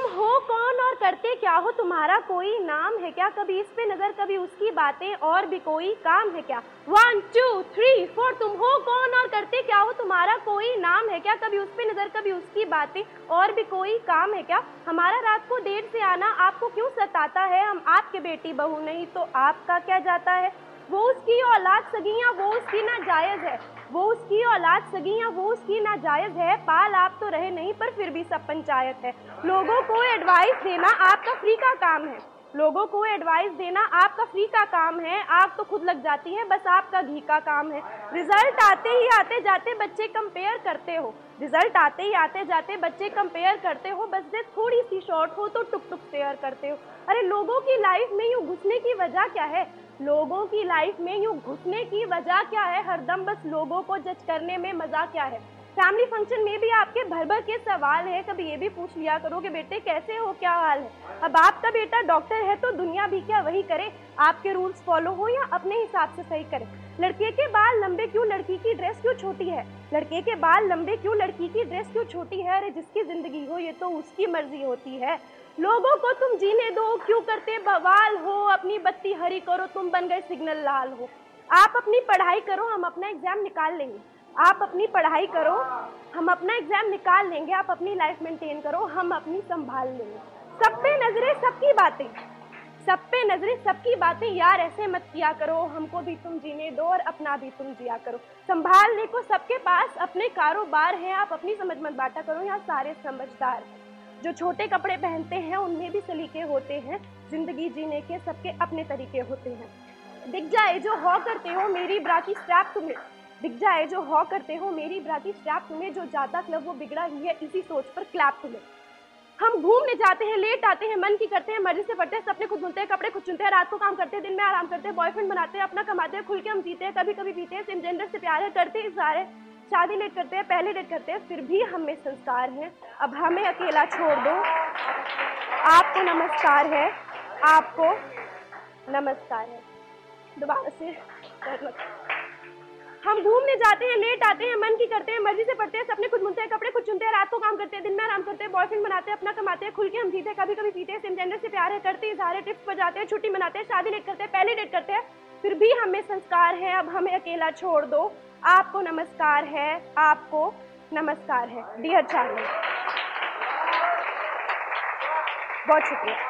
तुम हो कौन और करते क्या हो? तुम्हारा कोई नाम है क्या? कभी इस पे नज़र, कभी उसकी बातें, और भी कोई काम है क्या? वन टू थ्री फोर तुम हो कौन और करते क्या हो? तुम्हारा कोई नाम है क्या? कभी उस पे नज़र, कभी उसकी बातें, और भी कोई काम है क्या? हमारा रात को देर से आना आपको क्यों सताता है? हम आपके बेटी बहू नहीं तो आपका क्या जाता है? वो उसकी औलाद सगी या वो उसकी ना जायज़ है। वो उसकी औलाद सगी या वो उसकी ना जायज़ है, पाल आप तो रहे नहीं, पर फिर भी सब पंचायत है। लोगों को एडवाइस देना आपका फ्री का काम है। लोगों को एडवाइस देना आपका फ्री का काम है आग तो खुद लग जाती है, बस आपका घी का काम है। रिज़ल्ट आते ही आते जाते बच्चे कंपेयर करते हो। रिज़ल्ट आते ही आते जाते बच्चे कंपेयर करते हो, बस से थोड़ी सी शॉर्ट हो तो टुक टुक शेयर करते हो। अरे लोगों की लाइफ में यूँ घुसने की वजह क्या है? लोगों की लाइफ में यूँ घुसने की वजह क्या है? हरदम बस लोगों को जज करने में मज़ा क्या है? फैमिली फ़ंक्शन में भी आपके भर भर के सवाल है। कभी ये भी पूछ लिया करो कि बेटे, कैसे हो? क्या हाल है? अब आपका बेटा डॉक्टर है तो दुनिया भी क्या वही करे? आपके रूल्स फॉलो हो या अपने हिसाब से सही करे? लड़के के बाल लंबे क्यों? लड़की की ड्रेस क्यों छोटी है? लड़के के बाल लंबे क्यों? लड़की की ड्रेस क्यों छोटी है? अरे, जिसकी ज़िंदगी हो, ये तो उसकी मर्ज़ी होती है। लोगों को तुम जीने दो, क्यों करते? बवाल हो, अपनी बत्ती हरी करो, तुम बन गए सिग्नल लाल हो। आप अपनी पढ़ाई करो, हम अपना एग्ज़ाम निकाल लेंगे। आप अपनी पढ़ाई करो, हम अपना एग्ज़ाम निकाल लेंगे, आप अपनी लाइफ मेंटेन करो, हम अपनी संभाल लेंगे। सब पे नज़रें, सबकी बातें। सब पे नज़रें, सबकी बातें, यार ऐसे मत किया करो, हमको भी तुम जीने दो और अपना भी तुम जिया करो। संभालने को सबके पास अपने कारोबार हैं, आप अपनी समझ मत बांटा करो, यहाँ सारे समझदार जो छोटे कपड़े पहनते हैं, उनमें भी सलीके होते हैं, ज़िंदगी जीने के सबके अपने तरीके होते हैं। दिख जाए, जो हॉ करते हो, मेरी ब्रा की स्ट्रैप तुम्हें। दिख जाए, जो हॉ करते हो, मेरी ब्राकी स्ट्रैप तुम्हें, जो जाता क्लब वो बिगड़ा ही है, इसी सोच पर क्लैप तुम्हें। हम घूमने जाते हैं, लेट आते हैं, मन की करते हैं, मर्ज़ी से पढ़ते हैं, सपने खुद बुनते हैं, कपड़े खुद चुनते हैं, रात को काम करते हैं, दिन में आराम करते हैं बॉयफ्रेंड बनाते हैं, अपना कमाते हैं, खुल के हम जीते हैं कभी कभी पीते हैं सेम जेंडर से प्यार है करते हैं सारे शादी लेट करते हैं, पहले लेट करते हैं, फिर भी हमें संस्कार हैं। अब हमें अकेला छोड़ दो। आपको नमस्कार है, आपको नमस्कार है। दोबारा से हम घूमने जाते हैं, लेट आते हैं, मन की करते हैं, मर्ज़ी से पढ़ते हैं, सपने खुद मुनते हैं, कपड़े खुद चुनते हैं, रात को काम करते हैं, दिन में आराम करते हैं बॉयफ्रेंड बनाते हैं, अपना कमाते हैं, खुल के हम जीते कभी कभी पीते हैं सेम जेंडर से प्यार है, करते हैं इजहार ट्रिप्स पर जाते हैं, छुट्टी मनाते हैं, शादी लेट करते हैं, पहले डेट करते हैं, फिर भी हमें संस्कार है, अब हमें अकेला छोड़ दो। आपको नमस्कार है, आपको नमस्कार है। डियर चार्ली बहुत शुक्रिया।